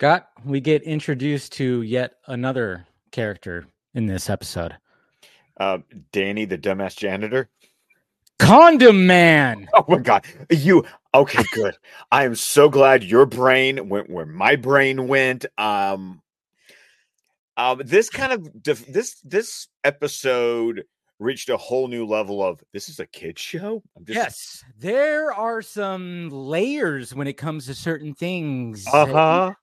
Scott, we get introduced to yet another character in this episode. Uh, Danny, the dumbass janitor. Condom Man. Oh my god, you okay? Good. I am so glad your brain went where my brain went. Um, um, this kind of def- this this episode reached a whole new level of this is a kid show. Just, yes, there are some layers when it comes to certain things. Uh huh.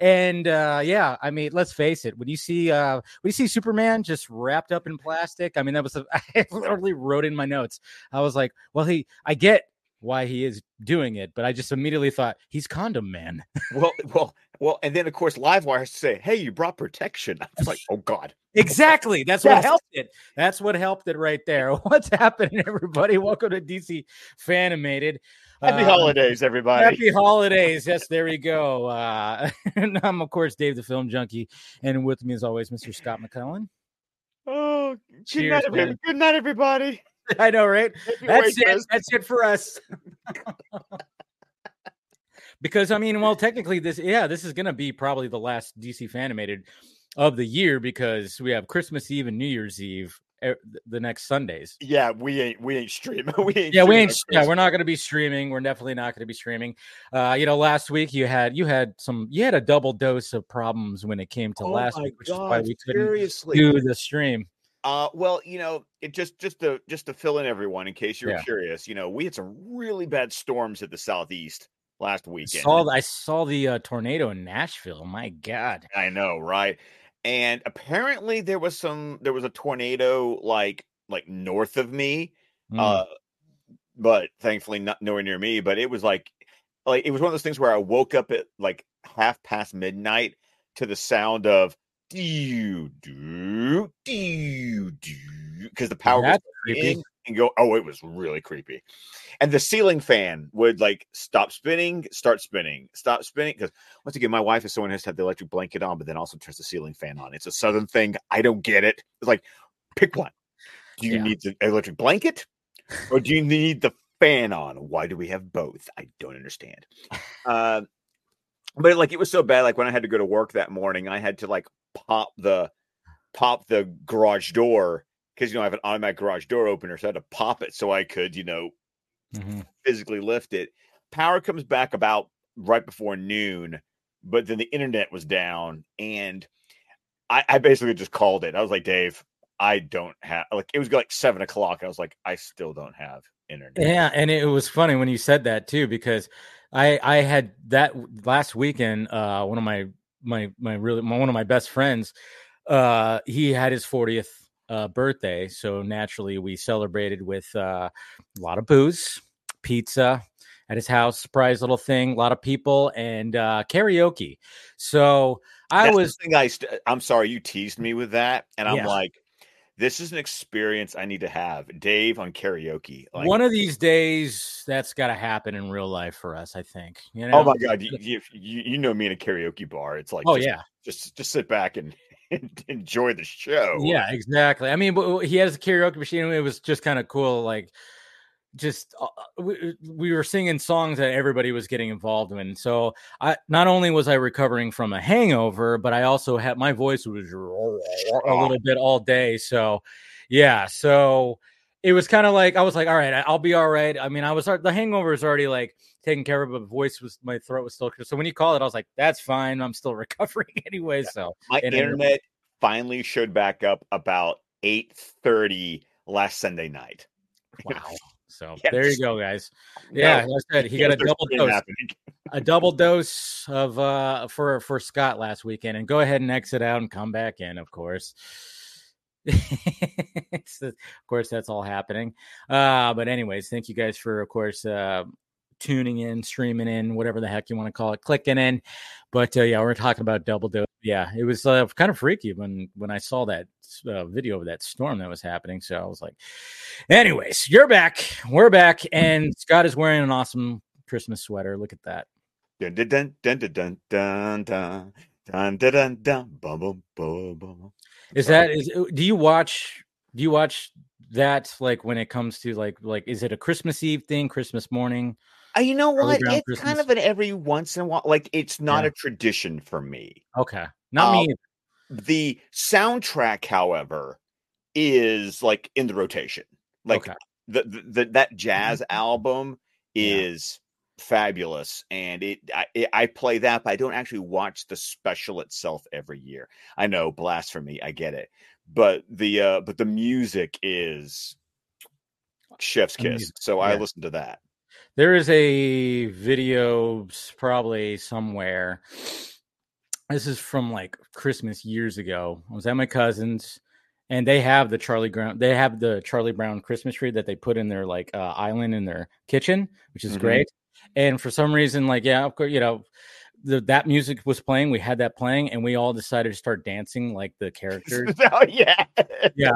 And uh, yeah, I mean, let's face it. When you see uh, when you see Superman just wrapped up in plastic, I mean, that was a, I literally wrote in my notes. I was like, well, he, I get why he is doing it, but I just immediately thought he's condom man. well, well, well, and then of course Livewire has to say, "Hey, you brought protection." I was like, "Oh God." Exactly. That's yes. what helped it. That's what helped it right there. What's happening, everybody? Welcome to DC Fanimated. Happy uh, holidays, everybody. Happy holidays. Yes, there we go. Uh, and I'm, of course, Dave the Film Junkie. And with me, as always, Mr. Scott McCullen. Oh, Cheers, good night, good night, everybody. I know, right? That's it. That's it for us. because I mean, well, technically, this yeah, this is gonna be probably the last DC animated of the year because we have Christmas Eve and New Year's Eve the next Sundays. Yeah, we ain't we ain't streaming. we ain't yeah, we ain't. Yeah, we're not going to be streaming. We're definitely not going to be streaming. Uh, you know, last week you had you had some you had a double dose of problems when it came to oh last week, which God, is why we couldn't seriously. do the stream. Uh, well, you know, it just just to just to fill in everyone in case you're yeah. curious, you know, we had some really bad storms at the southeast last weekend. I saw, I saw the uh, tornado in Nashville. My God, I know, right? and apparently there was some there was a tornado like like north of me mm. uh but thankfully not nowhere near me but it was like like it was one of those things where i woke up at like half past midnight to the sound of do do do do because the power That's was in and go oh it was really creepy and the ceiling fan would like stop spinning, start spinning, stop spinning. Because once again, my wife is someone who has to have the electric blanket on, but then also turns the ceiling fan on. It's a southern thing. I don't get it. It's like pick one. Do you yeah. need the electric blanket, or do you need the fan on? Why do we have both? I don't understand. Uh, but like it was so bad. Like when I had to go to work that morning, I had to like pop the pop the garage door because you know I have an automatic garage door opener, so I had to pop it so I could you know mm-hmm. physically lift it. Power comes back about right before noon, but then the internet was down, and I, I basically just called it. I was like, Dave, I don't have like it was like seven o'clock. I was like, I still don't have internet. Yeah, and it was funny when you said that too, because I I had that last weekend. Uh, one of my my my really my, one of my best friends, uh, he had his 40th uh, birthday. So naturally, we celebrated with uh, a lot of booze, pizza at his house, surprise little thing, a lot of people, and uh, karaoke. So I That's was. thing I st- I'm sorry you teased me with that, and I'm yeah. like, this is an experience I need to have. Dave on karaoke. Like, One of these days, that's got to happen in real life for us. I think. You oh know? Oh my god, you, you, you know me in a karaoke bar. It's like, oh just, yeah, just just sit back and enjoy the show. Yeah, exactly. I mean, he has a karaoke machine. It was just kind of cool. Like, just uh, uh, we, we were singing songs that everybody was getting involved in. So I not only was I recovering from a hangover, but I also had my voice was a little bit all day. So yeah, so it was kind of like I was like, all right, I'll be all right. I mean, I was the hangover is already like taken care of, but voice was my throat was still. So when you call it, I was like, that's fine. I'm still recovering anyway. So my internet finally showed back up about eight thirty last Sunday night. Wow. So yes. there you go, guys. Yeah, no, I said he got a double dose, happening. a double dose of uh for for Scott last weekend, and go ahead and exit out and come back in, of course. of course, that's all happening. Uh, but anyways, thank you guys for, of course, uh, tuning in, streaming in, whatever the heck you want to call it, clicking in. But uh, yeah, we're talking about double dose. Yeah, it was uh, kind of freaky when when I saw that uh, video of that storm that was happening. So I was like, anyways, you're back. We're back, and Scott is wearing an awesome Christmas sweater. Look at that. Dun dun dun dun dun dun dun dun dun dun dun bum bum bum bum. Is that is do you watch do you watch that like when it comes to like like is it a Christmas Eve thing, Christmas morning? Uh, you know what? It's Christmas. kind of an every once in a while. Like it's not yeah. a tradition for me. Okay, not me. Um, the soundtrack, however, is like in the rotation. Like okay. the, the, the, that jazz mm-hmm. album is yeah. fabulous, and it I, it I, play that, but I don't actually watch the special itself every year. I know blasphemy, I get it, but the uh but the music is chef's kiss. So yeah. I listen to that. There is a video probably somewhere. This is from like Christmas years ago. I was at my cousin's and they have the Charlie Brown they have the Charlie Brown Christmas tree that they put in their like uh, island in their kitchen, which is mm-hmm. great. And for some reason, like yeah, of course, you know, the, that music was playing. We had that playing, and we all decided to start dancing like the characters. oh yeah, yeah.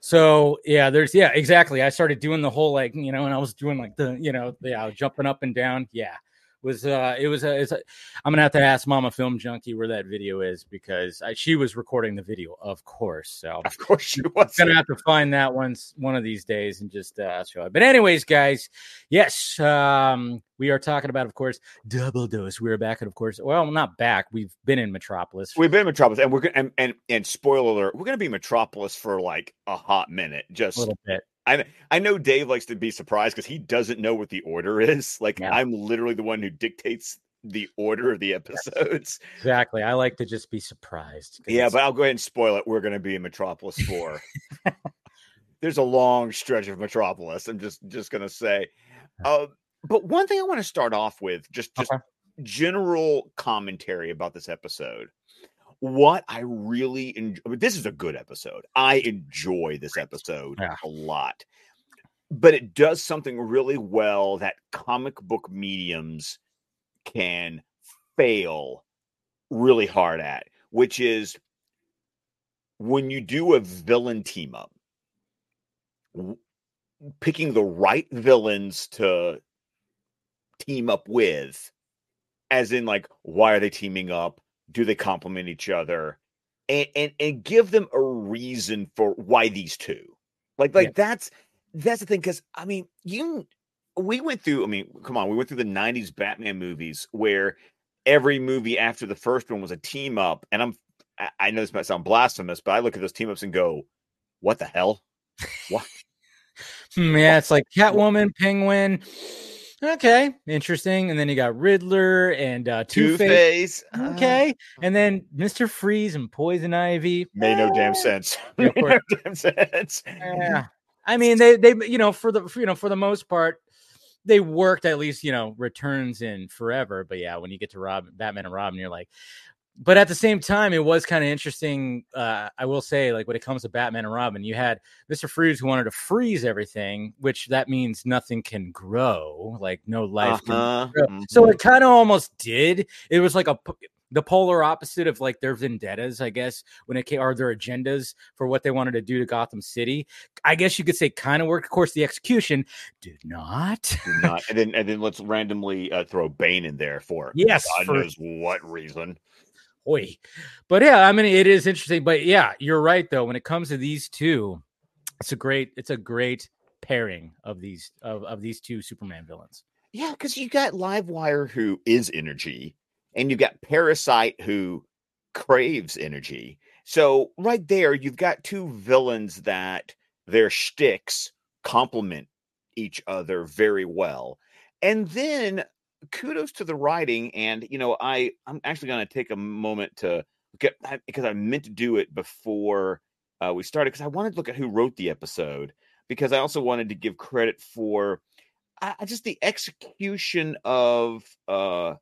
So yeah, there's yeah, exactly. I started doing the whole like you know, and I was doing like the you know, yeah, jumping up and down. Yeah, was uh it was a, it's a i'm gonna have to ask mama film junkie where that video is because I, she was recording the video of course so of course she was. gonna have to find that once one of these days and just uh show it. But anyways guys yes um we are talking about of course double dose. We're back and of course well not back we've been in metropolis we've been in metropolis and we're gonna and and, and spoiler alert we're gonna be metropolis for like a hot minute just a little bit I I know Dave likes to be surprised because he doesn't know what the order is. Like yeah. I'm literally the one who dictates the order of the episodes. Exactly. I like to just be surprised. Yeah, but I'll go ahead and spoil it. We're going to be in Metropolis 4. There's a long stretch of Metropolis. I'm just just going to say. Uh, but one thing I want to start off with just just okay. general commentary about this episode what I really enjoy. I mean, this is a good episode. I enjoy this episode yeah. a lot, but it does something really well that comic book mediums can fail really hard at, which is when you do a villain team up, picking the right villains to team up with, as in, like, why are they teaming up? Do they complement each other? And and and give them a reason for why these two. Like like yeah. that's that's the thing because i mean you we went through i mean come on we went through the 90s batman movies where every movie after the first one was a team up and i'm i know this might sound blasphemous but i look at those team ups and go what the hell? What? Yeah it's like catwoman penguin okay, interesting. And then you got Riddler and uh, Two Face. Uh, okay, and then Mister Freeze and Poison Ivy. Made no damn sense. Yeah, no damn sense. Yeah, I mean they they you know for the for, you know for the most part they worked at least you know returns in forever. But yeah, when you get to Robin, Batman and Robin, you're like, but at the same time, it was kind of interesting. Uh, I will say, like when it comes to Batman and Robin, you had Mister Freeze who wanted to freeze everything, which that means nothing can grow, like no life uh-huh. can grow. Mm-hmm. So it kind of almost did. It was like a the polar opposite of like their vendettas, I guess, when it came or their agendas for what they wanted to do to Gotham City. I guess you could say kind of worked. Of course, the execution did not. did not. And then and then let's randomly uh, throw Bane in there for yes, God for, knows what reason boy. But yeah, I mean, it is interesting. But yeah, you're right though. When it comes to these two, it's a great, it's a great pairing of these of, of these two Superman villains. Yeah, because you got Livewire who is energy, and you got Parasite who craves energy. So right there, you've got two villains that their shticks complement each other very well. And then kudos to the writing and you know i i'm actually going to take a moment to get because i meant to do it before uh, we started because i wanted to look at who wrote the episode because i also wanted to give credit for uh, just the execution of uh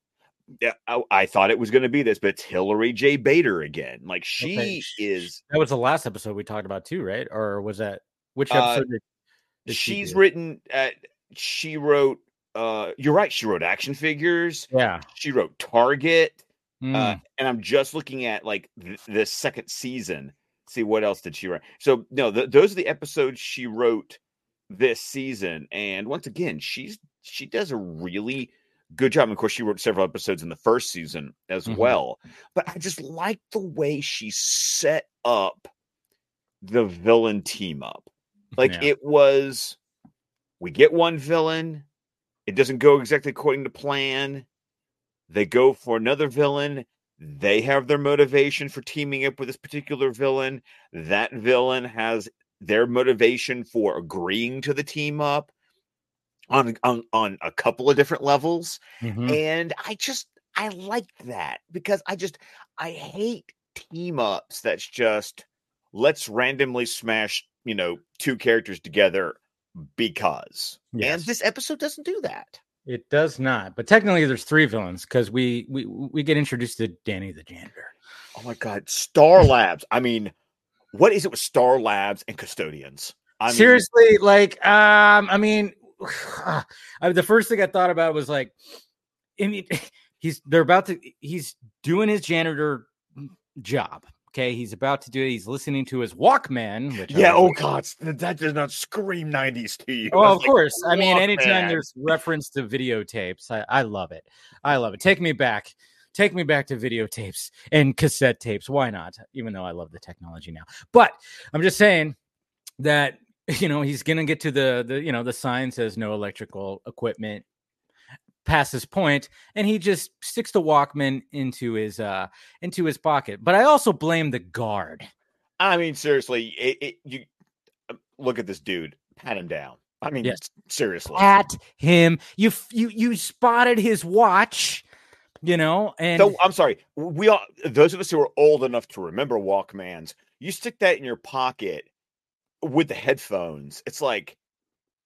yeah, I, I, thought it was going to be this, but it's Hilary J. Bader again. Like she okay. is. That was the last episode we talked about too, right? Or was that which uh, episode? Uh, did, did she's she written. Uh, she wrote uh you're right she wrote action figures yeah she wrote target mm. uh, and i'm just looking at like th- the second season see what else did she write so no th- those are the episodes she wrote this season and once again she's she does a really good job and of course she wrote several episodes in the first season as mm-hmm. well but i just like the way she set up the villain team up like yeah. it was we get one villain It doesn't go exactly according to plan. They go for another villain. They have their motivation for teaming up with this particular villain. That villain has their motivation for agreeing to the team up on on, on a couple of different levels. Mhm. And I just I like that because I just I hate team ups that's just let's randomly smash, you know, two characters together because. And this episode doesn't do that. It does not, but technically there's three villains because we we we get introduced to Danny the janitor. Oh my god, Star Labs. I mean, what is it with Star Labs and custodians? I mean, Seriously, like, um, I mean, I, the first thing I thought about was like, I mean, he's they're about to he's doing his janitor job. Okay, he's about to do it. He's listening to his Walkman. Which Yeah, oh like, god, that does not scream 90s to you. Oh, of like, course. I mean, anytime there's reference to videotapes, I, I love it. I love it. Take me back. Take me back to videotapes and cassette tapes. Why not? Even though I love the technology now. But I'm just saying that you know he's gonna get to the the you know the sign says no electrical equipment past this point and he just sticks the walkman into his uh into his pocket but i also blame the guard I mean, seriously, it, it, you uh, look at this dude, pat him down. I mean, Yes. seriously. at him you you you spotted his watch you know and So I'm sorry. We all those of us who are old enough to remember Walkmans, you stick that in your pocket with the headphones. It's like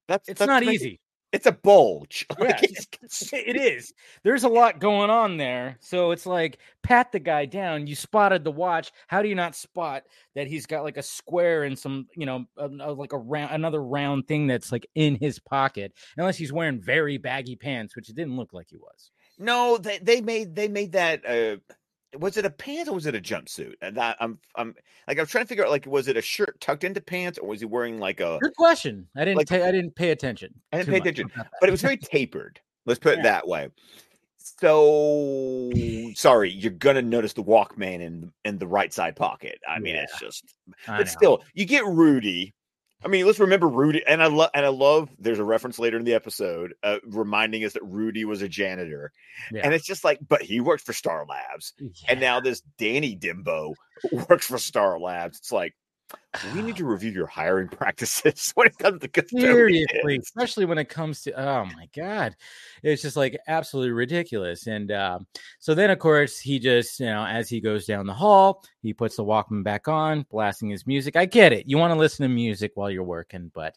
that's it's that's not like- easy It's a bulge. Like, Yeah. it's- it is there's a lot going on there so it's like pat the guy down you spotted the watch how do you not spot that he's got like a square and some you know a, a- like a round another round thing that's like in his pocket unless he's wearing very baggy pants which it didn't look like he was No, they they made they made that. uh Was it a pants or was it a jumpsuit? And that I'm I'm like I'm trying to figure out like was it a shirt tucked into pants or was he wearing like a? good question i didn't Like- ta- i didn't pay attention I didn't pay much attention. But it was very tapered. Let's put it that way. So sorry, you're gonna notice the Walkman in in the right side pocket. I mean, it's just but still, you get Rudy. I mean, let's remember Rudy, and I love and I love. There's a reference later in the episode uh, reminding us that Rudy was a janitor, Yeah. and it's just like, but he worked for Star Labs, and now this Danny Dimbo works for Star Labs. It's like we need to review your hiring practices when it comes to Seriously, especially when it comes to oh my god, it's just like absolutely ridiculous. And um, so then, of course, he just you know as he goes down the hall, he puts the Walkman back on, blasting his music. I get it, you want to listen to music while you're working, but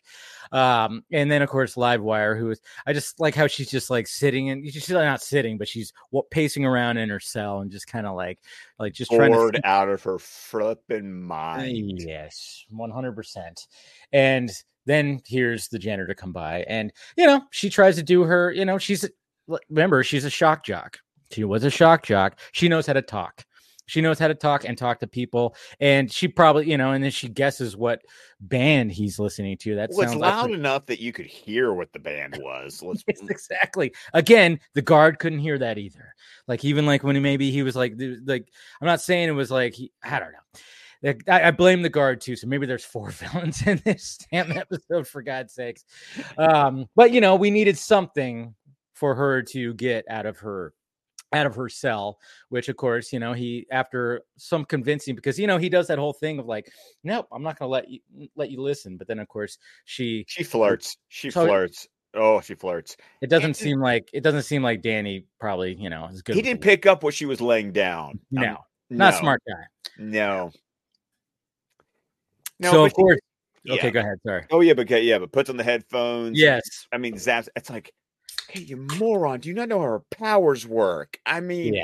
um, and then of course Livewire, who is I just like how she's just like sitting and she's not sitting, but she's pacing around in her cell and just kind of like like just trying to out of her flipping mind. Yes, one hundred percent. And then here's the janitor come by, and you know she tries to do her. You know she's remember she's a shock jock. She was a shock jock. She knows how to talk. She knows how to talk and talk to people, and she probably you know, and then she guesses what band he's listening to. That Well, sounds like loud enough that you could hear what the band was. Exactly. Again, the guard couldn't hear that either. Like even like when maybe he was like like I'm not saying it was like he, I don't know. Like, I, I blame the guard too. So maybe there's four villains in this damn episode for God's sakes. Um, but you know we needed something for her to get out of her out of her cell which of course you know he after some convincing because you know he does that whole thing of like nope i'm not gonna let you let you listen but then of course she She flirts. She So- flirts. Oh, she flirts. it doesn't And- seem like it doesn't seem like Danny probably, you know, is good. He didn't pick up what she was laying down. no, Um, not no, smart guy. No. No, so of course, she- okay, go ahead. Sorry. Oh yeah, but okay, yeah, but puts on the headphones. Yes, I mean, zaps. It's like, hey, you moron! Do you not know how her powers work? I mean, Yeah.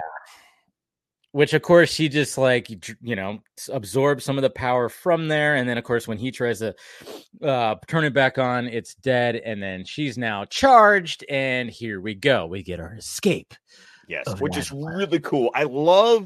which of course she just like you know absorbs some of the power from there, and then of course when he tries to uh turn it back on, it's dead, and then she's now charged, and here we go, we get our escape. yes, which is really cool. I love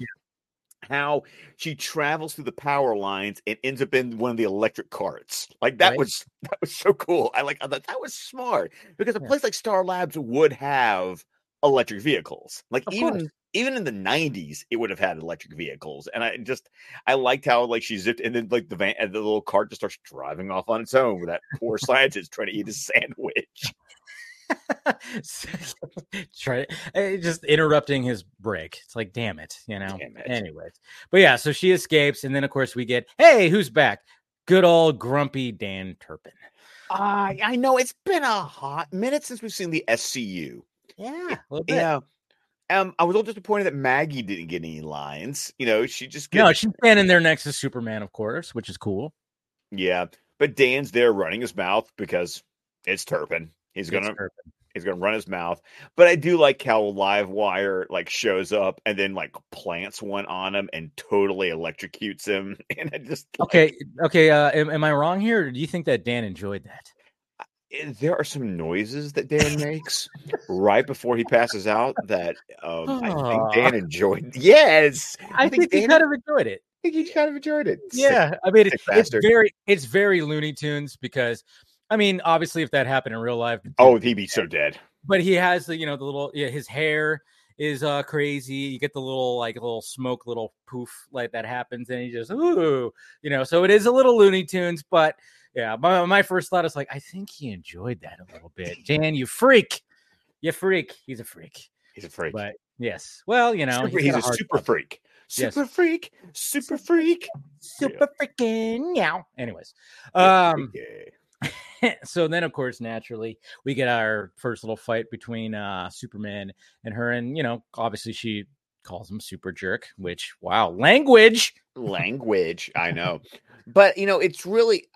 how she travels through the power lines and ends up in one of the electric carts. Like that Right. was that was so cool. I like I thought that was smart because a Yeah. place like Star Labs would have electric vehicles. Like Of even course. even in the 90s it would have had electric vehicles and i just i liked how like she zipped and then like the van and the little cart just starts driving off on its own with that poor scientist trying to eat his sandwich Try eh, just interrupting his break. It's like, damn it, you know. It. Anyways, but yeah, so she escapes, and then of course we get, hey, who's back? Good old grumpy Dan Turpin. I I know it's been a hot minute since we've seen the SCU. Yeah, a little bit. Yeah. Um, I was a little disappointed that Maggie didn't get any lines. You know, she just No, she's standing there next to Superman, of course, which is cool. yeah. But Dan's there running his mouth because it's Turpin. He's gonna he's gonna run his mouth. But I do like how Livewire like shows up and then like plants one on him and totally electrocutes him. And I just like, Okay, okay. Uh, am, am I wrong here? Or do you think that Dan enjoyed that? eh, there are some noises that Dan makes right before he passes out that um, I think Dan enjoyed. Yes, I, think, he Dan- kind of enjoyed it. I think he kind of enjoyed it. Sick- Yeah, I mean, it, it's bastard. very, it's very Looney Tunes because, I mean, obviously, if that happened in real life, Oh, he'd be so dead. but he has the, you know, the little, yeah, his hair is uh crazy. You get the little like little smoke, little poof like that happens, and he just ooh, you know. So it is a little Looney Tunes, but yeah, my my first thought is like, I think he enjoyed that a little bit. Dan, you freak, you freak. He's a freak, He's a freak. but yes, well, you know, Super- he's, he's, got a super time. freak. Yes. Super freak. Super freak. super freaking meow. Anyways, um. Yeah. so then of course naturally we get our first little fight between uh superman and her and you know obviously she calls him super jerk which wow language language. I know, but you know, it's really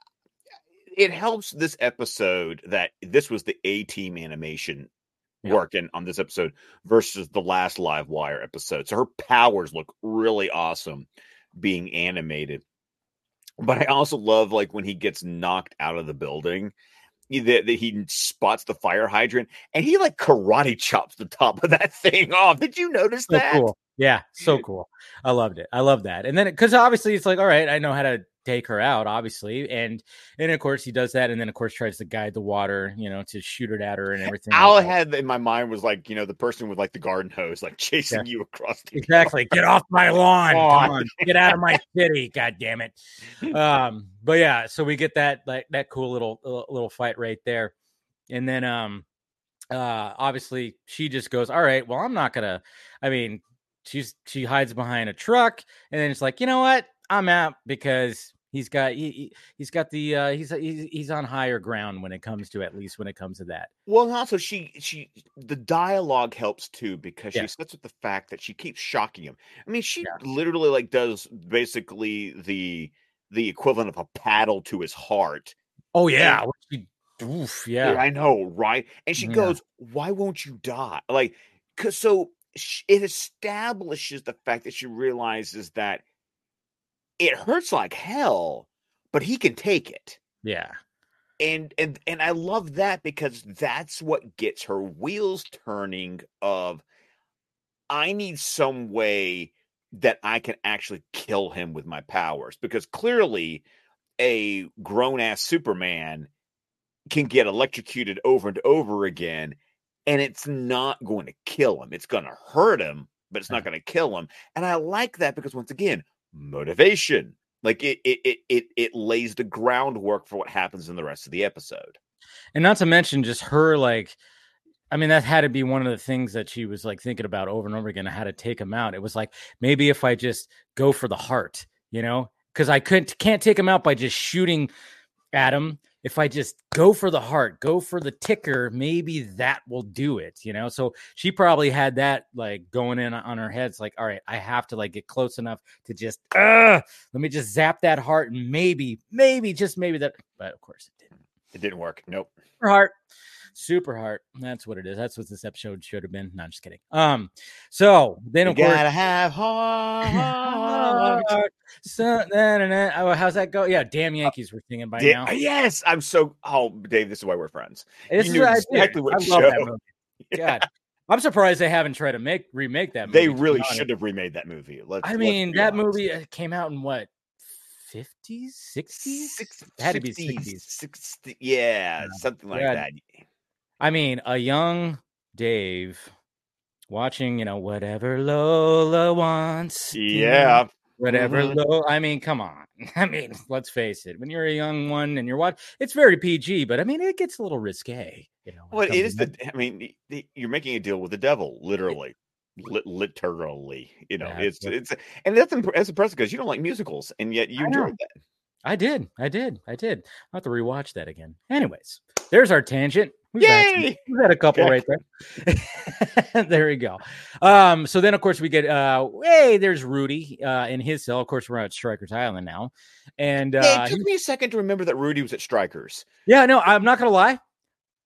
it helps this episode that this was the A team animation Yeah. working on this episode versus the last live wire episode. So her powers look really awesome being animated. But I also love like when he gets knocked out of the building. That, that he spots the fire hydrant and he like karate chops the top of that thing off. Did you notice so that? cool yeah so cool i loved it i love that and then because obviously it's like all right i know how to take her out obviously and and of course he does that and then of course tries to guide the water you know to shoot it at her and everything like All I had in my mind was like, you know, the person with like the garden hose, like chasing you across the Exactly. Get off my lawn. Come on. Get out of my city. God damn it. Um, but yeah, so we get that like that cool little uh, little fight right there. And then um uh obviously she just goes, All right, well, I'm not gonna I mean, she's she hides behind a truck and then it's like, you know what? I'm out because he's got he, he- he's got the uh he's he's he's on higher ground when it comes to at least when it comes to that. Well, and also she she the dialogue helps too because Yeah. she sits with the fact that she keeps shocking him. I mean, she Yeah. literally like does basically the the equivalent of a paddle to his heart. Oh yeah. what she- Oof, yeah. I know, right? And she Yeah. goes, "Why won't you die?" Like, cause so it establishes the fact that she realizes that it hurts like hell, but he can take it. Yeah. and and and I love that because that's what gets her wheels turning of I need some way that I can actually kill him with my powers because clearly a grown ass Superman can get electrocuted over and over again and it's not going to kill him. It's going to hurt him, but it's not going to kill him. And I like that because once again, motivation. Like it it it it, it lays the groundwork for what happens in the rest of the episode. and not to mention just her like i mean that had to be one of the things that she was like thinking about over and over again how to take him out it was like maybe if i just go for the heart you know because i couldn't can't take him out by just shooting at him if i just go for the heart go for the ticker maybe that will do it you know? So she probably had that like going in on her head. It's like all right i have to like get close enough to just uh let me just zap that heart and maybe maybe just maybe that but of course it didn't. It didn't work. Nope. super heart. Super heart. That's what it is. That's what this episode should have been. Not just kidding. Um so then You of course gotta have heart. so, na, na, na. Oh, how's that go yeah damn yankees we're singing by Di- now yes, I'm so. Oh, Dave, this is why we're friends. this you is knew what I, exactly what I love that show. movie god i'm surprised they haven't tried to make remake that movie They really should have remade that movie. Let's, i let's mean that honest. movie uh, came out in what 50s 60s Six, It had to be 60s, 60s. 60 yeah, Yeah. something like Yeah. that. I mean, a young Dave watching, you know, whatever Lola wants. Yeah, whatever. Mhm. Low. I mean, come on. I mean, let's face it. When you're a young one and you're watching, it's very PG, but I mean, it gets a little risque. You know. Well, it that. the. I mean, you're making a deal with the devil, literally, Lit- literally. You know, Yeah, it's but- it's, and that's imp- that's impressive because you don't like musicals, and yet you enjoyed that. I did. I did. I did. I'll have to rewatch that again. Anyways, there's our tangent. We've had, some- Yay! we've had a couple right there. there we go. Um, so then of course we get uh hey, there's Rudy uh in his cell. Of course, we're at Stryker's Island now. And Yeah, uh it took me a second to remember that Rudy was at Stryker's. yeah, no, I'm not gonna lie.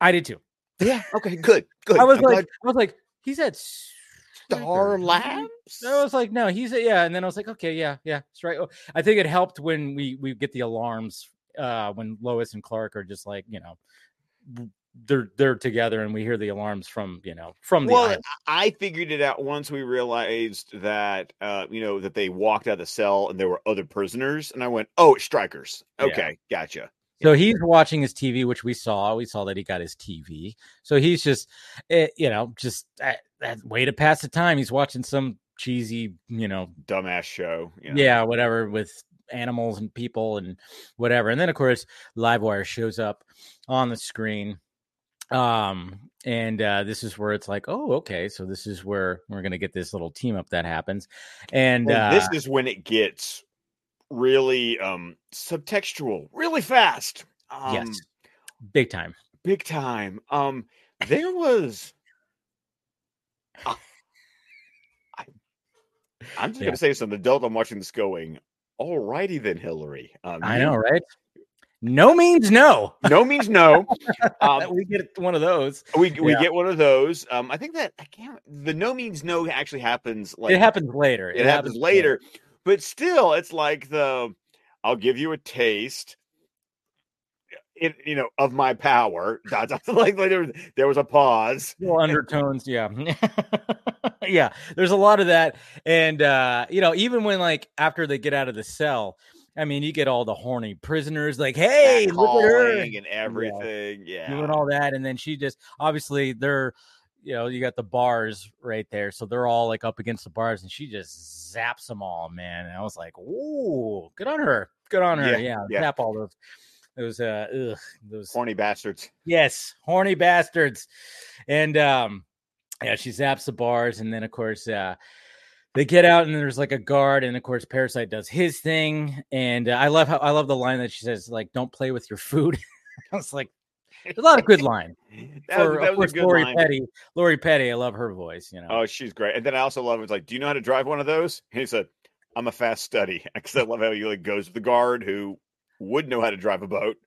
I did too. Yeah. Okay. Good. Good. I was I'm like, glad I was like, he's at Star. Labs. I was like, no, he's a, yeah, and then I was like, okay, yeah, yeah, strike. oh, I think it helped when we we get the alarms uh when Lois and Clark are just like, you know, they're they're together and we hear the alarms from you know from the Well, island. I figured it out once we realized that uh, you know that they walked out of the cell and there were other prisoners, and I went, "Oh, it's Stryker's." Yeah. Okay, gotcha. So he's watching his TV, which we saw. We saw that he got his TV. So he's just, eh, you know, just that, that way to pass the time. He's watching some cheesy, you know, Dumbass show. you know. yeah, whatever with animals and people and whatever. And then of course, Livewire shows up on the screen. Um, and uh, this is where it's like, oh, okay, so this is where we're gonna get this little team up that happens. And Well, uh, this is when it gets really um subtextual, really fast. Um, yes, big time. big time. Um, there was. I, am just Yeah. gonna say, an adult, I'm watching this going. Alrighty then, Hilary. Um, I you- know, right? No means no. No means no. Um, we get one of those. we we Yeah. get one of those. Um, I think that I can't. The no means no actually happens. Like it happens later. It, happens later, but still, it's like the I'll give you a taste. It you know of my power. Like, there, was, there was a pause. Little undertones, yeah. yeah. There's a lot of that. And uh, you know, even when like after they get out of the cell, I mean, you get all the horny prisoners like, hey, look at her and everything. Yeah, doing all that. And then she just obviously they're you know, you got the bars right there. So they're all like up against the bars and she just zaps them all, man. And I was like, ooh, good on her. Good on her. Yeah, Yeah. yeah. Zap all those those uh ugh, those horny bastards. Yes, horny bastards. And um yeah, she zaps the bars and then of course uh they get out and there's like a guard and of course Parasite does his thing and uh, I love how I love the line that she says like don't play with your food. I was like there's a lot of good line. That was, that was course, a good Lori line. Petty. Lori Petty, I love her voice, you know. Oh, she's great. And then I also love it's like, do you know how to drive one of those? And he said, I'm a fast study. Because I love how he like goes to the guard who would know how to drive a boat,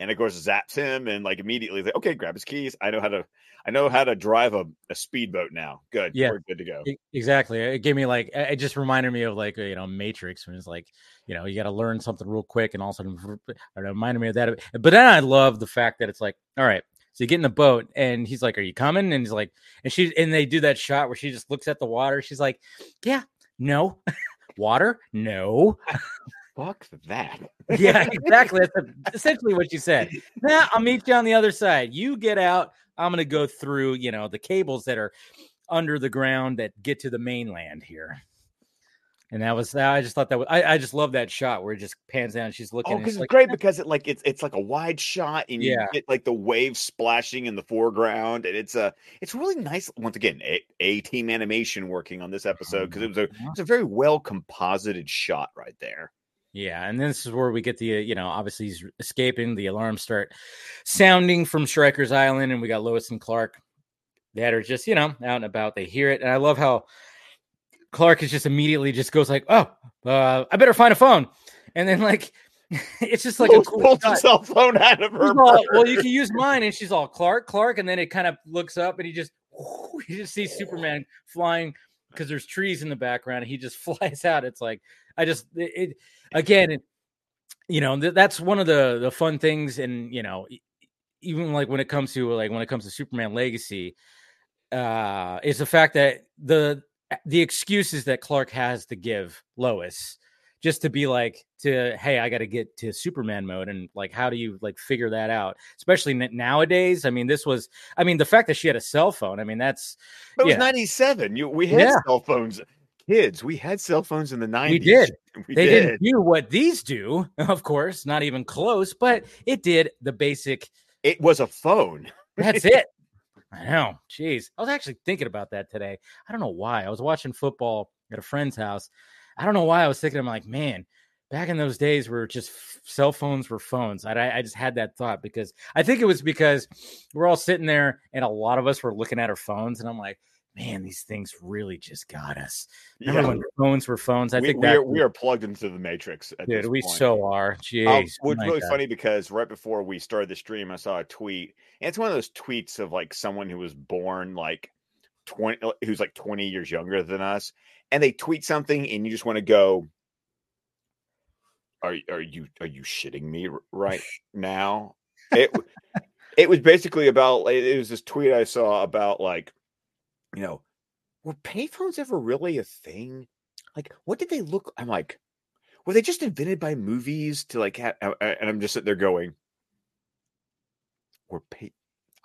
and of course zaps him and like immediately like, okay, grab his keys. I know how to I know how to drive a, a speedboat now. Good. Yeah. We're good to go. Exactly. It gave me like it just reminded me of like you know Matrix when it's like you know you got to learn something real quick and all of a sudden it reminded me of that. But then I love the fact that it's like all right, so you get in the boat and he's like, "Are you coming?" And he's like, and she and they do that shot where she just looks at the water. She's like, "Yeah, no, water, no." Fuck that. Yeah, exactly. That's essentially what you said. Nah, I'll meet you on the other side. You get out. I'm gonna go through, you know, the cables that are under the ground that get to the mainland here. And that was I just thought that was I, I just love that shot where it just pans down. She's looking. Oh, because it's like, great because it like it's it's like a wide shot and you get like the waves splashing in the foreground and it's a it's really nice once again a, a team animation working on this episode because it was a Mhm. it's a very well composited shot right there. Yeah, and this is where we get the uh, you know obviously he's escaping. The alarms start sounding from Stryker's Island, and we got Lois and Clark that are just you know out and about. They hear it, and I love how Clark is just immediately just goes like, "Oh, uh, I better find a phone," and then like it's just like a Pulls- cool pulls shot. cell phone out of her. All, well, you can use mine, and she's all Clark, Clark, and then it kind of looks up, and he just he just sees Superman flying because there's trees in the background, and he just flies out. It's like I just it, it again, you know, th- that's one of the the fun things, and you know, even like when it comes to like when it comes to Superman Legacy, uh, is the fact that the the excuses that Clark has to give Lois just to be like to hey i got to get to superman mode and like how do you like figure that out especially n- nowadays i mean this was i mean the fact that she had a cell phone i mean that's But it was yeah. ninety seven. You we had Yeah. cell phones. Kids. We had cell phones in the 90s. We did. We they did. didn't do what these do, of course, not even close, but it did the basic. It was a phone. That's it. I know. Jeez. I was actually thinking about that today. I don't know why. I was watching football at a friend's house. I don't know why I was thinking, I'm like, man, back in those days where just cell phones were phones. I, I just had that thought because I think it was because we're all sitting there and a lot of us were looking at our phones. And I'm like, man, these things really just got us. Remember Yeah. when phones were phones? I we, think we, that are, we are plugged into the matrix. At dude, we point. so are. Jeez. Um, which really God. funny because right before we started the stream, I saw a tweet. And it's one of those tweets of like someone who was born like twenty, uh, who's like twenty years younger than us, and they tweet something, and you just want to go, "Are are you are you shitting me right now?" It it was basically about it was this tweet I saw about like, you know, were payphones ever really a thing? Like, what did they look? I'm like, were they just invented by movies to like have? Uh, uh, and I'm just sitting there going, "Were pay?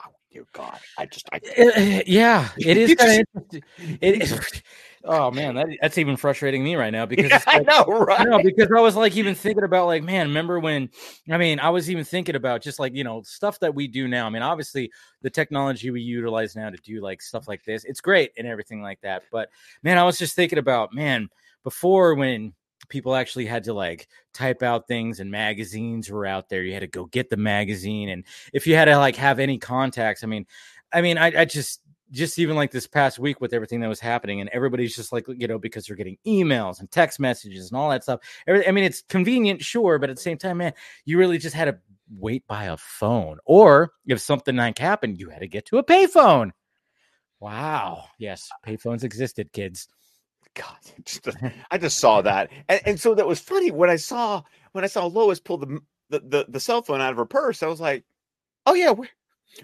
Oh dear God! I just I Uh, yeah, it is kind of interesting. It is. Oh man, that, that's even frustrating me right now because yeah, it's I know, right? No, because I was like even thinking about like, man, remember when I mean, I was even thinking about just like, you know, stuff that we do now. I mean, obviously the technology we utilize now to do like stuff like this, it's great and everything like that. But man, I was just thinking about, man, before when people actually had to like type out things and magazines were out there, you had to go get the magazine. And if you had to like have any contacts, I mean, I mean, I, I just just even like this past week with everything that was happening and everybody's just like you know because they're getting emails and text messages and all that stuff. I mean it's convenient sure but at the same time man you really just had to wait by a phone. Or if something like happened you had to get to a payphone. Wow. Yes payphones existed kids. God, just, I just saw that, and, and so that was funny when I saw when I saw Lois pull the, the the the cell phone out of her purse. I was like, "Oh yeah, we're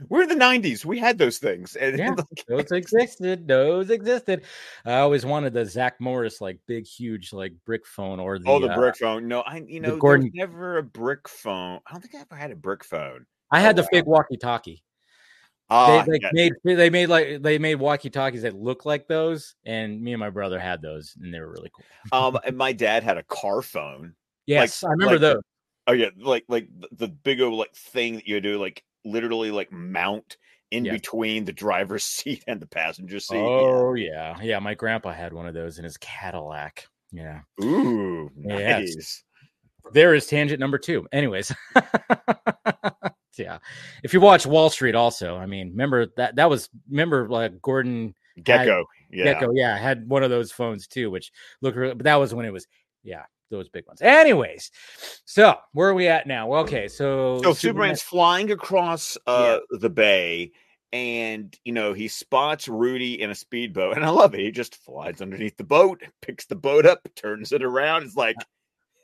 we're in the '90s. We had those things." And Yeah. like, those existed those existed i always wanted the zack morris like big huge like brick phone or the, oh, the uh, brick phone. No, I you know Gordon- never a brick phone. I don't think I ever had a brick phone. i Oh, had the wow. fake walkie talkie Ah, they like yeah. made they made like they made walkie talkies that look like those, and me and my brother had those, and they were really cool. um, and my dad had a car phone. Yes, I remember like those. Oh yeah, like like the, the big old like thing that you do, like literally like mount in Yes. between the driver's seat and the passenger seat. Oh yeah, yeah. My grandpa had one of those in his Cadillac. Yeah, Ooh, Yes. there is tangent number two. Anyways, yeah. If you watch Wall Street, also, I mean, remember that that was remember like Gordon Gekko. Yeah. Gekko, yeah, had one of those phones too, which looked really, but that was when it was, yeah, those big ones. Anyways, so where are we at now? Well, okay, so So Superman's flying across uh the bay and you know he spots Rudy in a speedboat and I love it. He just flies underneath the boat, picks the boat up, turns it around. It's like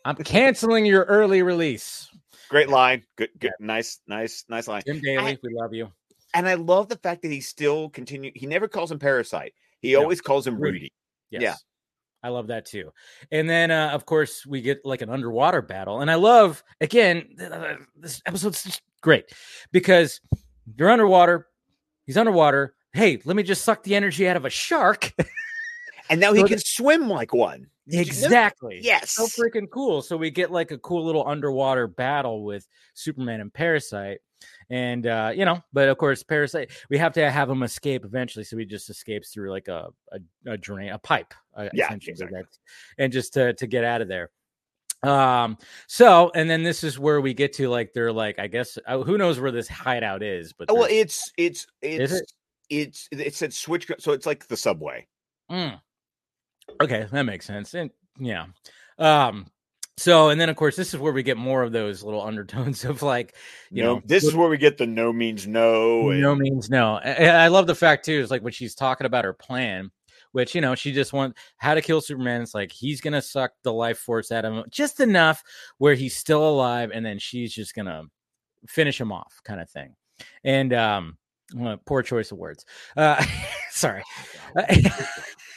I'm canceling your early release. great line. Good good nice nice nice line. Tim Daly, we love you. And I love the fact that he still continue he never calls him Parasite. He No, always calls him Rudy. Rudy. Yes. Yeah. I love that too. And then, uh, of course, we get like an underwater battle. And I love, again, th- th- this episode's just great because you're underwater, he's underwater. Hey, let me just suck the energy out of a shark. And now he So can swim like one. Did you know- exactly. Yes. So freaking cool. So we get like a cool little underwater battle with Superman and Parasite. And uh, you know, but of course, Parasite, we have to have him escape eventually. So he just escapes through like a a, a drain, a pipe, uh, Yeah, essentially, exactly. that's- and just to to get out of there. Um, so and then this is where we get to like they're like, I guess uh, who knows where this hideout is, but well, it's it's it's it? it's it said switch so it's like the subway. Mm. Okay, that makes sense. And yeah. Um so and then of course this is where we get more of those little undertones of like you no, know this is where we get the no means no. And, no means no. And I love the fact too is like when she's talking about her plan, which you know she just wants how to kill Superman. It's like he's gonna suck the life force out of him just enough where he's still alive, and then she's just gonna finish him off, kind of thing. And um, well, poor choice of words. Uh, sorry.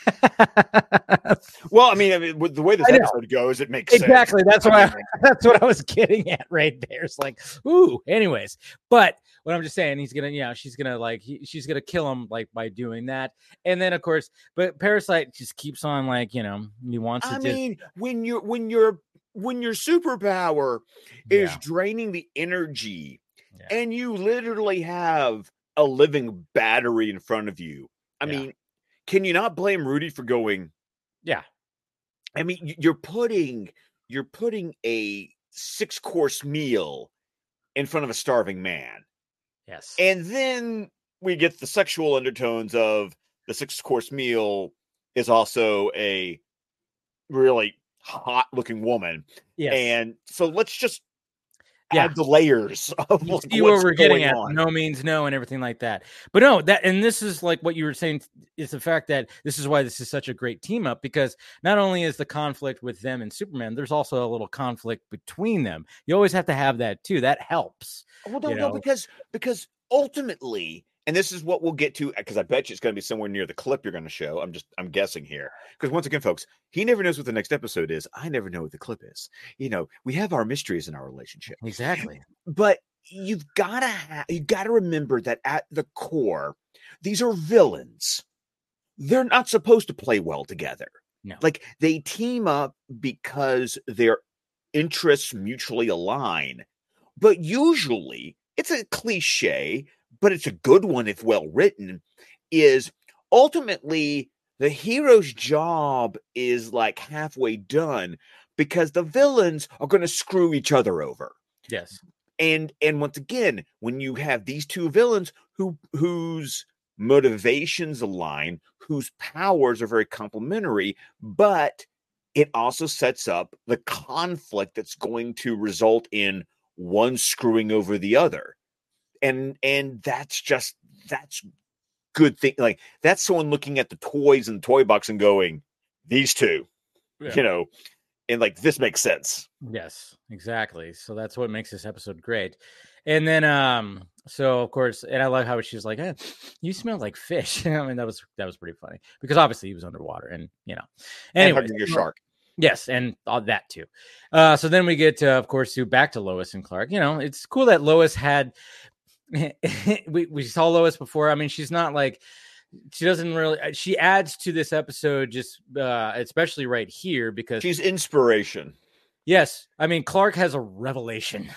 Well, I mean, I mean, with the way this episode goes, it makes exactly sense. that's what I, that's what I was getting at right there. It's like, ooh. Anyways, but what I'm just saying he's gonna, you know, she's gonna like he, she's gonna kill him like by doing that. And then of course, but Parasite just keeps on like you know he wants. I to mean, when you're when you're when your superpower is Yeah. draining the energy, Yeah. and you literally have a living battery in front of you. I Yeah. mean, can you not blame Rudy for going? Yeah. I mean, you're putting you're putting a six course meal in front of a starving man. yes, And then we get the sexual undertones of the six course meal is also a really hot looking woman. yes. And so let's just Yeah. add the layers of You like see what we're getting at. on. no means no and everything like that. But no that and this is like what you were saying is the fact that this is why this is such a great team up because not only is the conflict with them and superman there's also a little conflict between them. You always have to have that too. That helps Well, no, no, because because ultimately, and this is what we'll get to uh, because I bet you it's going to be somewhere near the clip you're going to show. I'm just I'm guessing here because once again, folks, he never knows what the next episode is. I never know what the clip is. You know, we have our mysteries in our relationship, exactly but you've got to ha- you got to remember that at the core, these are villains. They're not supposed to play well together. No. Like they team up because their interests mutually align. But usually, it's a cliche, but it's a good one if well written. Is ultimately the hero's job is like halfway done because the villains are going to screw each other over yes and and once again when you have these two villains who whose motivations align whose powers are very complementary but it also sets up the conflict that's going to result in one screwing over the other and and that's just that's good thing like that's someone looking at the toys in the toy box and going these two Yeah. you know and like this makes sense Yes, exactly. So that's what makes this episode great. And then um so of course and I love how she's like, eh, you smell like fish. I mean that was that was pretty funny because obviously he was underwater and you know. and Anyway, hugging your shark Yes, and all that too. Uh, so then we get, uh, of course, to back to Lois and Clark. You know, it's cool that Lois had. we we saw Lois before. I mean, she's not like she doesn't really. uh, She adds to this episode just, uh, especially right here because she's inspiration Yes, I mean Clark has a revelation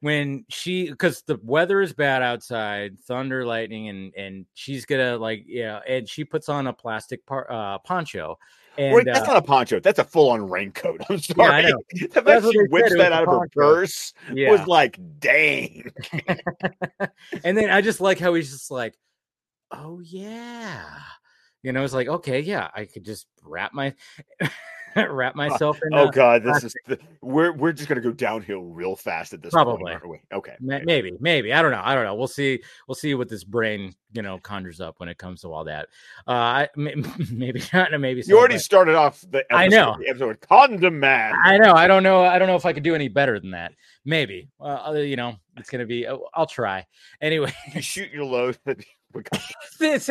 when she because the weather is bad outside, thunder, lightning, and and she's gonna like yeah, and she puts on a plastic par, uh, poncho. And Wait, that's uh, not a poncho. That's a full-on raincoat. I'm Yeah, I sorry. know. The fact That's she whips that out of her purse yeah, was like, dang. and then I just like how he's just like, oh yeah, you know, it's like okay, yeah, I could just wrap my wrap myself in. Oh uh, god, this is the, we're we're just gonna go downhill real fast at this Probably. point, aren't we? Okay. Ma- Maybe, maybe I don't know. I don't know. We'll see. We'll see what this brain, you know, conjures up when it comes to all that. Uh, I, maybe not. Maybe so, You already started off the episode, I know. the episode condom man. I know. I don't know. I don't know if I could do any better than that. Maybe. Uh, uh, you know, it's gonna be. uh, I'll try. Anyway, you shoot your load. this.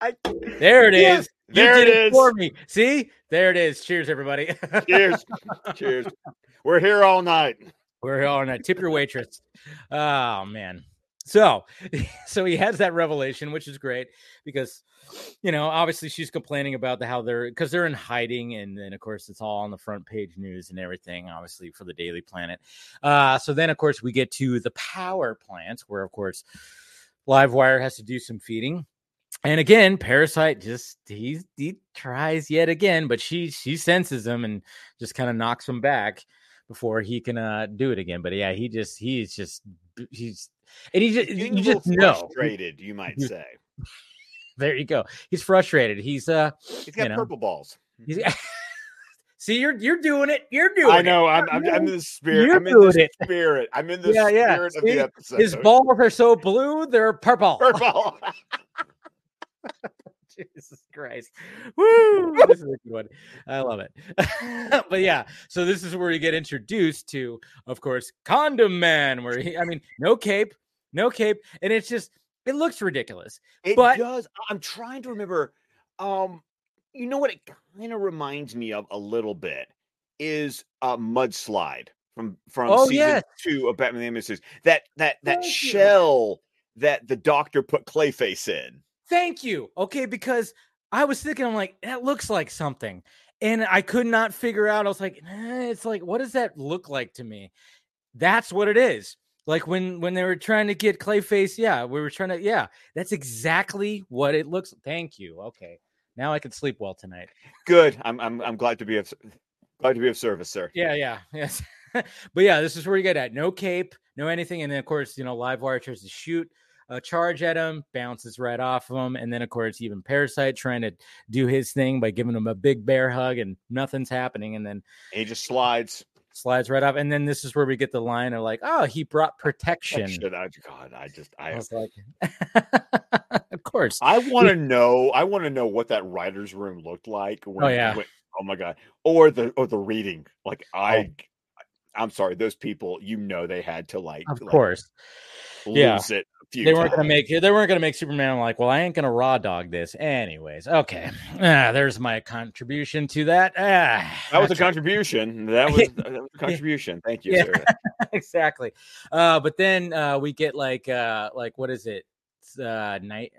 I- there it is. Yes, You there did it it is. for me. See, there it is. Cheers, everybody. Cheers. Cheers. We're here all night. We're here on a tip your waitress. Oh man. So so he has that revelation, which is great because you know, obviously she's complaining about the how they're because they're in hiding, and then of course it's all on the front page news and everything, obviously for the Daily Planet. Uh so then of course we get to the power plants where of course Livewire has to do some feeding. And again, Parasite just he he tries yet again, but she she senses him and just kind of knocks him back before he can uh do it again. But yeah, he just he's just he's and he just Getting you just know frustrated, you might say. there you go. He's frustrated. He's uh He's got know. purple balls. he's see you're you're doing it. You're doing I it. know. I'm, I'm, I'm in the spirit. You're I'm in the it. spirit. I'm in the Yeah, yeah. spirit of See? the episode. His balls are so blue, they're purple. purple. Jesus Christ. Woo! This is a good one. I love it. but yeah, so this is where you get introduced to, of course, Condom Man, where he, I mean, no cape, no cape. And it's just, it looks ridiculous. It But- does. I'm trying to remember. Um, you know what it kind of reminds me of a little bit is a mudslide from from Oh, season yes. two of Batman the Animated Series. That that that Thank you. shell that the Doctor put Clayface in. Thank you. Okay, because I was thinking, I'm like, that looks like something. And I could not figure out. I was like, eh, it's like, what does that look like to me? That's what it is. Like when when they were trying to get Clayface, yeah, we were trying to, yeah, that's exactly what it looks. Thank you. Okay, now I can sleep well tonight. Good. I'm I'm I'm glad to be of glad to be of service, sir. Yeah, yeah, yes. but yeah, this is where you get at. No cape, no anything, and then of course, you know, Livewire tries to shoot a charge at him, bounces right off of him, and then of course, even Parasite trying to do his thing by giving him a big bear hug, and nothing's happening, and then He just slides. slides right off, and then this is where we get the line of like, "Oh, he brought protection." Shit, I, God, I just I I was like, "Of course." I want to know. I want to know what that writer's room looked like. Oh, when, Oh, yeah. when- oh my god. Or the or the reading. Like oh. I. I'm sorry. Those people. You know they had to like. Of like, course, Lose Yeah. it. Few they weren't gonna make they weren't gonna make Superman I'm like, well, I ain't gonna raw dog this, anyways. Okay, ah, there's my contribution to that. Ah, That was a contribution. That was that was a contribution. Thank you, Yeah. sir. exactly. Uh, but then uh, we get like uh, like what is it? Uh, nit-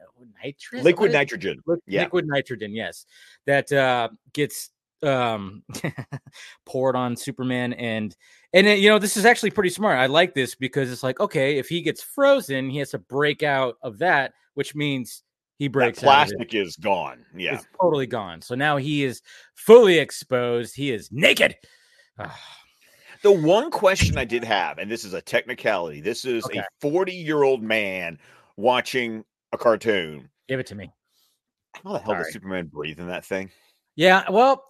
nitrous, Liquid nitrogen. Yeah. liquid nitrogen. Yes, that uh, gets um poured on Superman and and it, you know this is actually pretty smart. I like this because it's like okay, if he gets frozen, he has to break out of that, which means he That breaks out plastic is gone. Yeah. It's totally gone. So now he is fully exposed. He is naked. The one question I did have, and this is a technicality, this is Okay. a 40 year old man watching a cartoon. give it to me. How the hell Sorry. does Superman breathe in that thing? Yeah, well,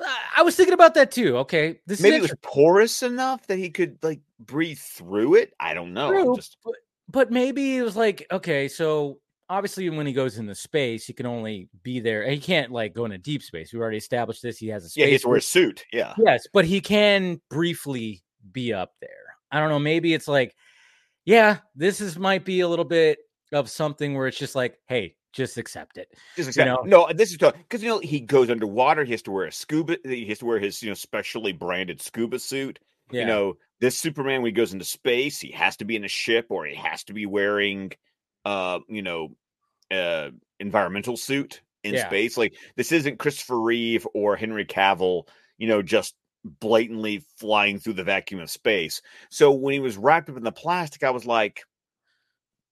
I- I was thinking about that too. Okay, this Maybe is it was porous enough that he could like breathe through it. I don't know. True, just but, but maybe it was like okay, so obviously when he goes into space, he can only be there. He can't like go into deep space. We already established this. He has a space. yeah, he has to wear a suit. Yeah. Yes, but he can briefly be up there. I don't know. Maybe it's like, yeah, this is might be a little bit of something where it's just like, hey, just accept it. Just You know? no, this is because you know he goes underwater. He has to wear a scuba. He has to wear his you know specially branded scuba suit. Yeah. You know this Superman when he goes into space, he has to be in a ship or he has to be wearing, uh, you know, uh, environmental suit in Yeah. space. Like this isn't Christopher Reeve or Henry Cavill. You know, just blatantly flying through the vacuum of space. So when he was wrapped up in the plastic, I was like,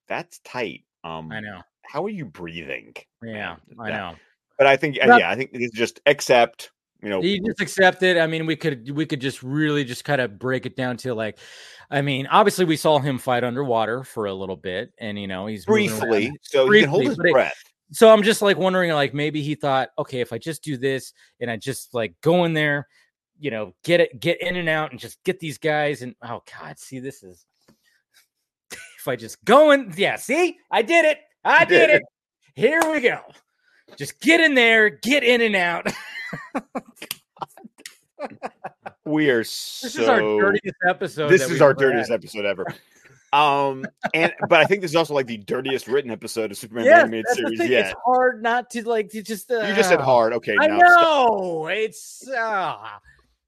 "That's tight." Um, I know. How are you breathing? Yeah? I know. But I think, uh, yeah, I think it's just accept. You know, You just accept it. I mean, we could we could just really just kind of break it down to like, I mean, obviously we saw him fight underwater for a little bit, and you know he's briefly, so he can hold his but it- breath. so I'm just like wondering, like maybe he thought, okay, if I just do this and I just like go in there, you know, get it, get in and out, and just get these guys, and oh god, see, this is if I just go in, yeah, see, I did it, I did it. Here we go. Just get in there, get in and out. We are so, this is our dirtiest episode. this is our ever had. dirtiest episode ever. Um, and but I think this is also like the dirtiest written episode of Superman the Yes, animated the series thing. yet. It's hard not to like to just. Uh, You just said hard. Okay, I now stop. know it's ah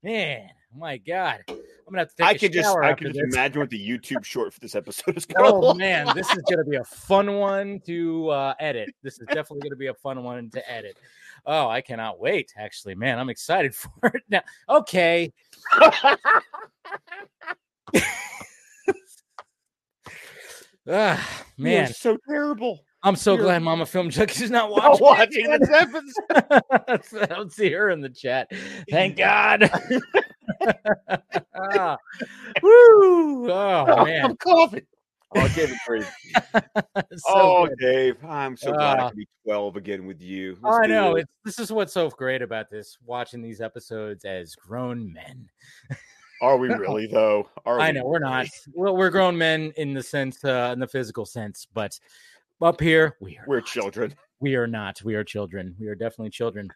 man. My God, I'm gonna have to take I could just, I could just this. imagine what the YouTube short for this episode is going. Oh man, this is gonna be a fun one to uh, edit. This is definitely gonna be a fun one to edit. Oh, I cannot wait. Actually, man, I'm excited for it now. Okay, ah, man, so terrible. I'm so you're- glad Mama Film Junkie's not Not watching. watching this episode. I don't see her in the chat. Thank God. Ah, Woo! Oh man, I'm coughing. Oh, David, breathe. so oh, good. Dave, I'm so glad I Ah. can be 12 again with you. Let's I know. it. It's, this is what's so great about this. Watching these episodes as grown men. Are we really though? Are I we know we're not. Well, we're grown men in the sense, uh, in the physical sense, but up here we are. We're not. children. We are not. We are children. We are definitely children.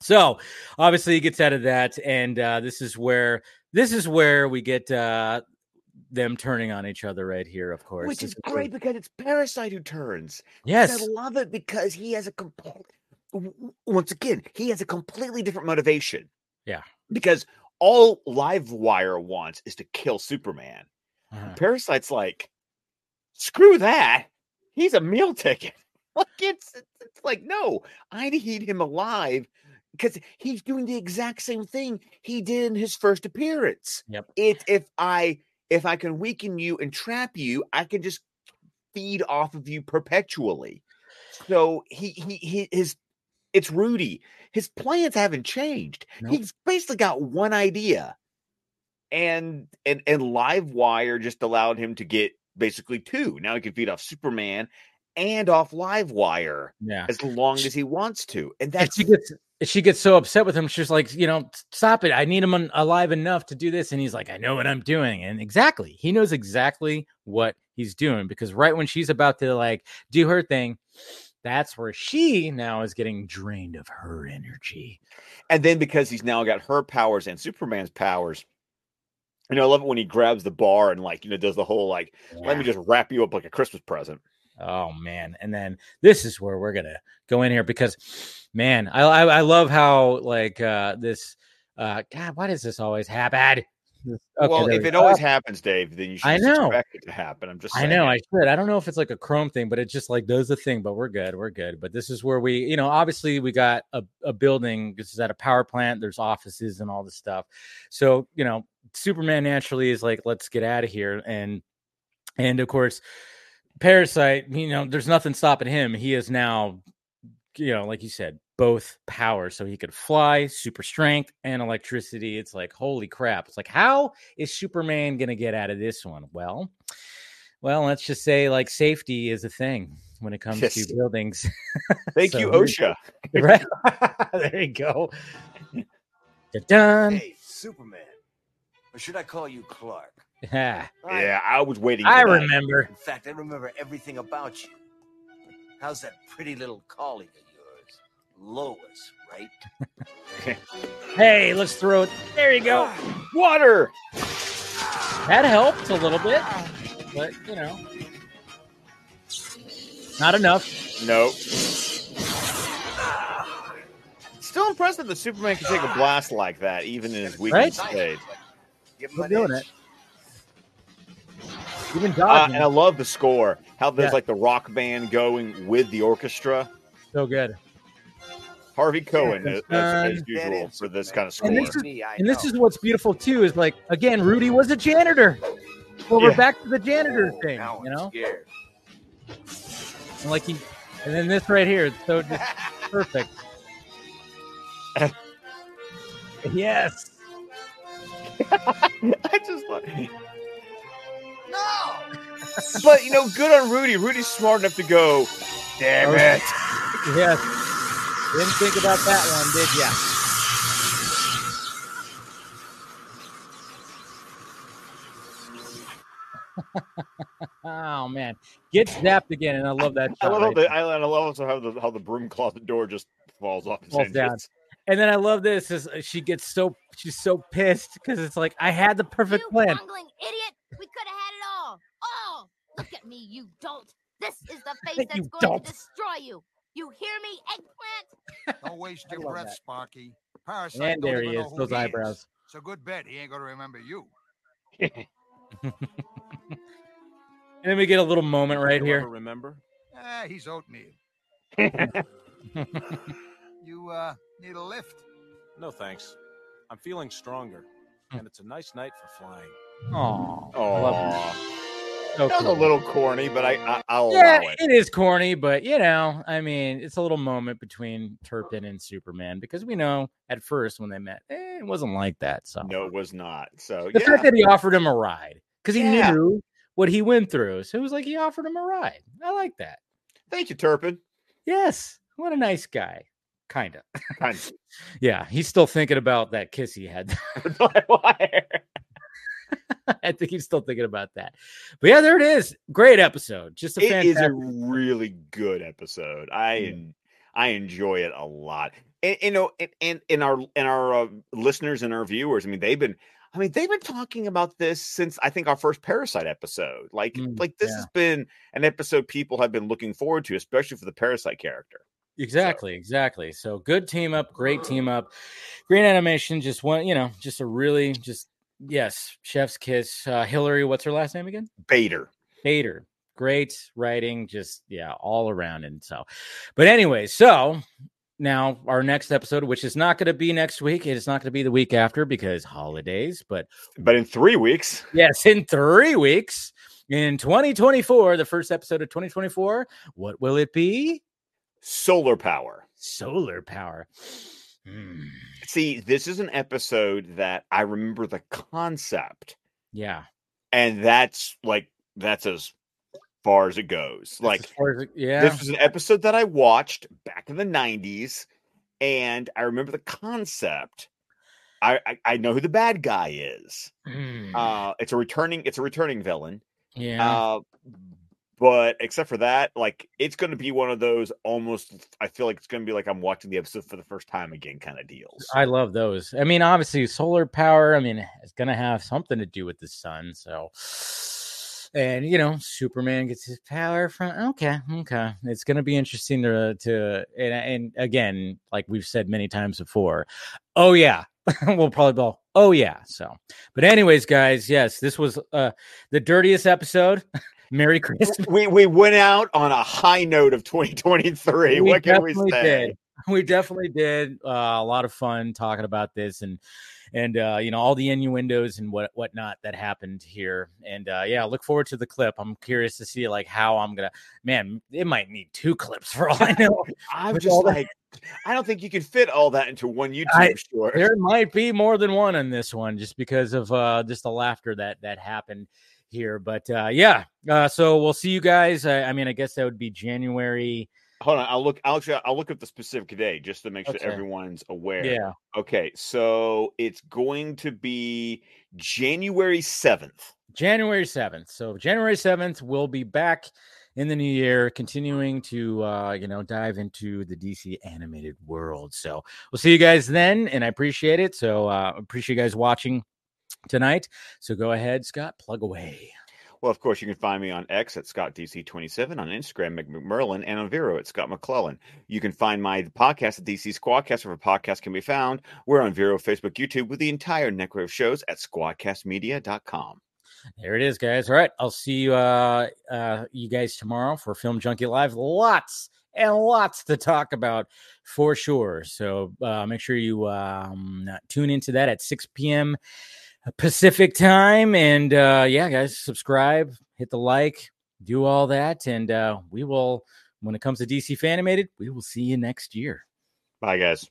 So obviously he gets out of that, and uh, this is where this is where we get uh, them turning on each other right here. Of course, Which is great because it's Parasite who turns. Yes, I love it because he has a complete. Once again, he has a completely different motivation. Yeah. Because all Livewire wants is to kill Superman. Uh-huh. Parasite's like, screw that. He's a meal ticket. Like it's, it's like, no, I need him alive because he's doing the exact same thing he did in his first appearance. Yep. It's if I if I can weaken you and trap you, I can just feed off of you perpetually. So he he, he his it's Rudy. His plans haven't changed. Nope. He's basically got one idea. And and and Livewire just allowed him to get basically two. Now he can feed off Superman and off Livewire Yeah. as long as he wants to. And And she gets she gets so upset with him. She's like, you know, stop it. I need him un- alive enough to do this. And he's like, I know what I'm doing. And exactly, he knows exactly what he's doing because right when she's about to like do her thing, that's where she now is getting drained of her energy. and then because he's now got her powers and Superman's powers. You know, I love it when he grabs the bar and like, you know, does the whole like, let me just wrap you up like a Christmas present. Oh man! And then this is where we're gonna go in here because, man, I I, I love how like uh this uh God, why does this always happen? Okay, well, if we it go. always happens, Dave, then you should I know. expect it to happen. I'm just I know I should. I don't know if it's like a Chrome thing, but it just like does the thing. But we're good. We're good. But this is where we, you know, obviously we got a, a building. This is at a power plant. There's offices and all this stuff. So you know, Superman naturally is like, let's get out of here. And and of course, Parasite. You know, there's nothing stopping him. He is now, you know, like you said, both powers. So he could fly, super strength, and electricity. It's like holy crap. It's like how is Superman gonna get out of this one? Well. Well, let's just say like safety is a thing when it comes Yes. to buildings. Thank So you, OSHA. right? there you go. Done. Hey, Superman. Or should I call you Clark? Yeah, I- Yeah, I was waiting. For I that. remember. In fact, I remember everything about you. How's that pretty little colleague of yours? Lois, right? Hey, let's throw it. There you go. Ah. Water. That helped a little bit, but you know, not enough. Nope. Still impressed that the Superman can take a blast like that, even in his weakest Right? state. Give him We're doing inch. Even Uh, and I love the score. How there's Yeah. like the rock band going with the orchestra. so good. Harvey Cohen, Yeah, as, as usual, for this kind of score. And this is- And this is what's beautiful too. Is like again, Rudy was a janitor. Well, Yeah. we're back to the janitor Oh, thing, now you I'm know. scared. And like he, and then this right here, it's so just perfect. yes. I just love No! But you know, good on Rudy. Rudy's smart enough to go, damn Oh, it. Yes. Didn't think about that one, did ya? oh man, gets zapped again, and I love that. I shot love right the there. I, I love also how the how the broom closet door just falls off. its Falls down. hinges. and then I love this is uh, she gets so she's so pissed because it's like I had the perfect you plan. idiot! We could have had it all. All. Look at me, you dolt. This is the face that's going dolt. to destroy you. You hear me, eggplant? Don't waste your breath, that. Sparky. Parasite And there he is, those he eyebrows. So good bet he ain't gonna remember you. And then we get a little moment right here. remember? Ah, he's oatmeal. You uh need a lift? No, thanks. I'm feeling stronger, and it's a nice night for flying. Oh, I love it. Aw. So That was a little corny, but I, I I'll Yeah, allow it. it is corny, but you know, I mean, it's a little moment between Turpin and Superman because we know at first when they met, eh, it wasn't like that. So No, it was not. So the yeah, fact that he offered him a ride because he Yeah. knew what he went through, so it was like he offered him a ride. I like that. thank you, Turpin. Yes, what a nice guy. Kind of. Kind of. Yeah, he's still thinking about that kiss he had. I think he's still thinking about that. But yeah, there it is. Great episode. Just a It is a really good episode. I Yeah. I enjoy it a lot. And you know, and and, and our and our uh, listeners and our viewers. I mean, they've been. I mean, they've been talking about this since I think our first Parasite episode. Like, Mm, like this yeah. has been an episode people have been looking forward to, especially for the Parasite character. Exactly, exactly. So good team up, great team up, great animation. Just one, you know, just a really just yes, chef's kiss. Uh, Hilary, what's her last name again? Bader. Bader. Great writing, just yeah, all around. And so, but anyway, so now our next episode, which is not going to be next week, it is not going to be the week after because holidays, but But in three weeks, yes, in three weeks in 2024, the first episode of 2024, what will it be? solar power. Solar power. Hmm. See, this is an episode that I remember the concept, Yeah. and that's like that's as far as it goes. As Like as it- yeah. this was an episode that I watched back in the '90s, and I remember the concept. I I, I know who the bad guy is. Hmm. Uh, it's a returning it's a returning villain. yeah. Uh, but except for that, like it's going to be one of those almost. I feel like it's going to be like I'm watching the episode for the first time again, kind of deals. I love those. I mean, obviously, solar power. I mean, it's going to have something to do with the sun. So, and you know, Superman gets his power from. Okay, okay, it's going to be interesting to to and, and again, like we've said many times before. Oh yeah, we'll probably go. Oh yeah. So, but anyways, guys, yes, this was uh the dirtiest episode. Merry Christmas. we we went out on a high note of 2023. We what can we say? did. we definitely did uh, a lot of fun talking about this and and uh, you know all the innuendos and what whatnot that happened here and uh, yeah look forward to the clip i'm curious to see like how i'm gonna man it might need two clips for all i know I'm With just like, I don't think you can fit all that into one YouTube I- short. there might be more than one in this one just because of uh just the laughter that that happened here but uh yeah uh so we'll see you guys i, I mean i guess that would be january Hold on, I'll look. I'll actually, I'll look up the specific day just to make sure Okay. everyone's aware. yeah Okay, so it's going to be January seventh. January 7th. So January 7th, we'll be back in the new year, continuing to uh, you know, dive into the DC animated world. So we'll see you guys then, and I appreciate it. So uh appreciate you guys watching tonight. So go ahead, Scott, plug away. Well, of course, you can find me on X at ScottDC27, on Instagram, McMurlin, and on Vero at Scott McClellan. You can find my podcast at DC Squadcast, where podcasts can be found. We're on Vero, Facebook, YouTube, with the entire network of shows at squadcastmedia.com. There it is, guys. All right. I'll see you uh uh you guys tomorrow for Film Junkie Live. Lots and lots to talk about for sure. So uh make sure you um tune into that at 6 p.m. Pacific time. And uh yeah, guys, subscribe, hit the like, do all that, and uh we will when it comes to DC Fanimated, we will see you next year. Bye, guys.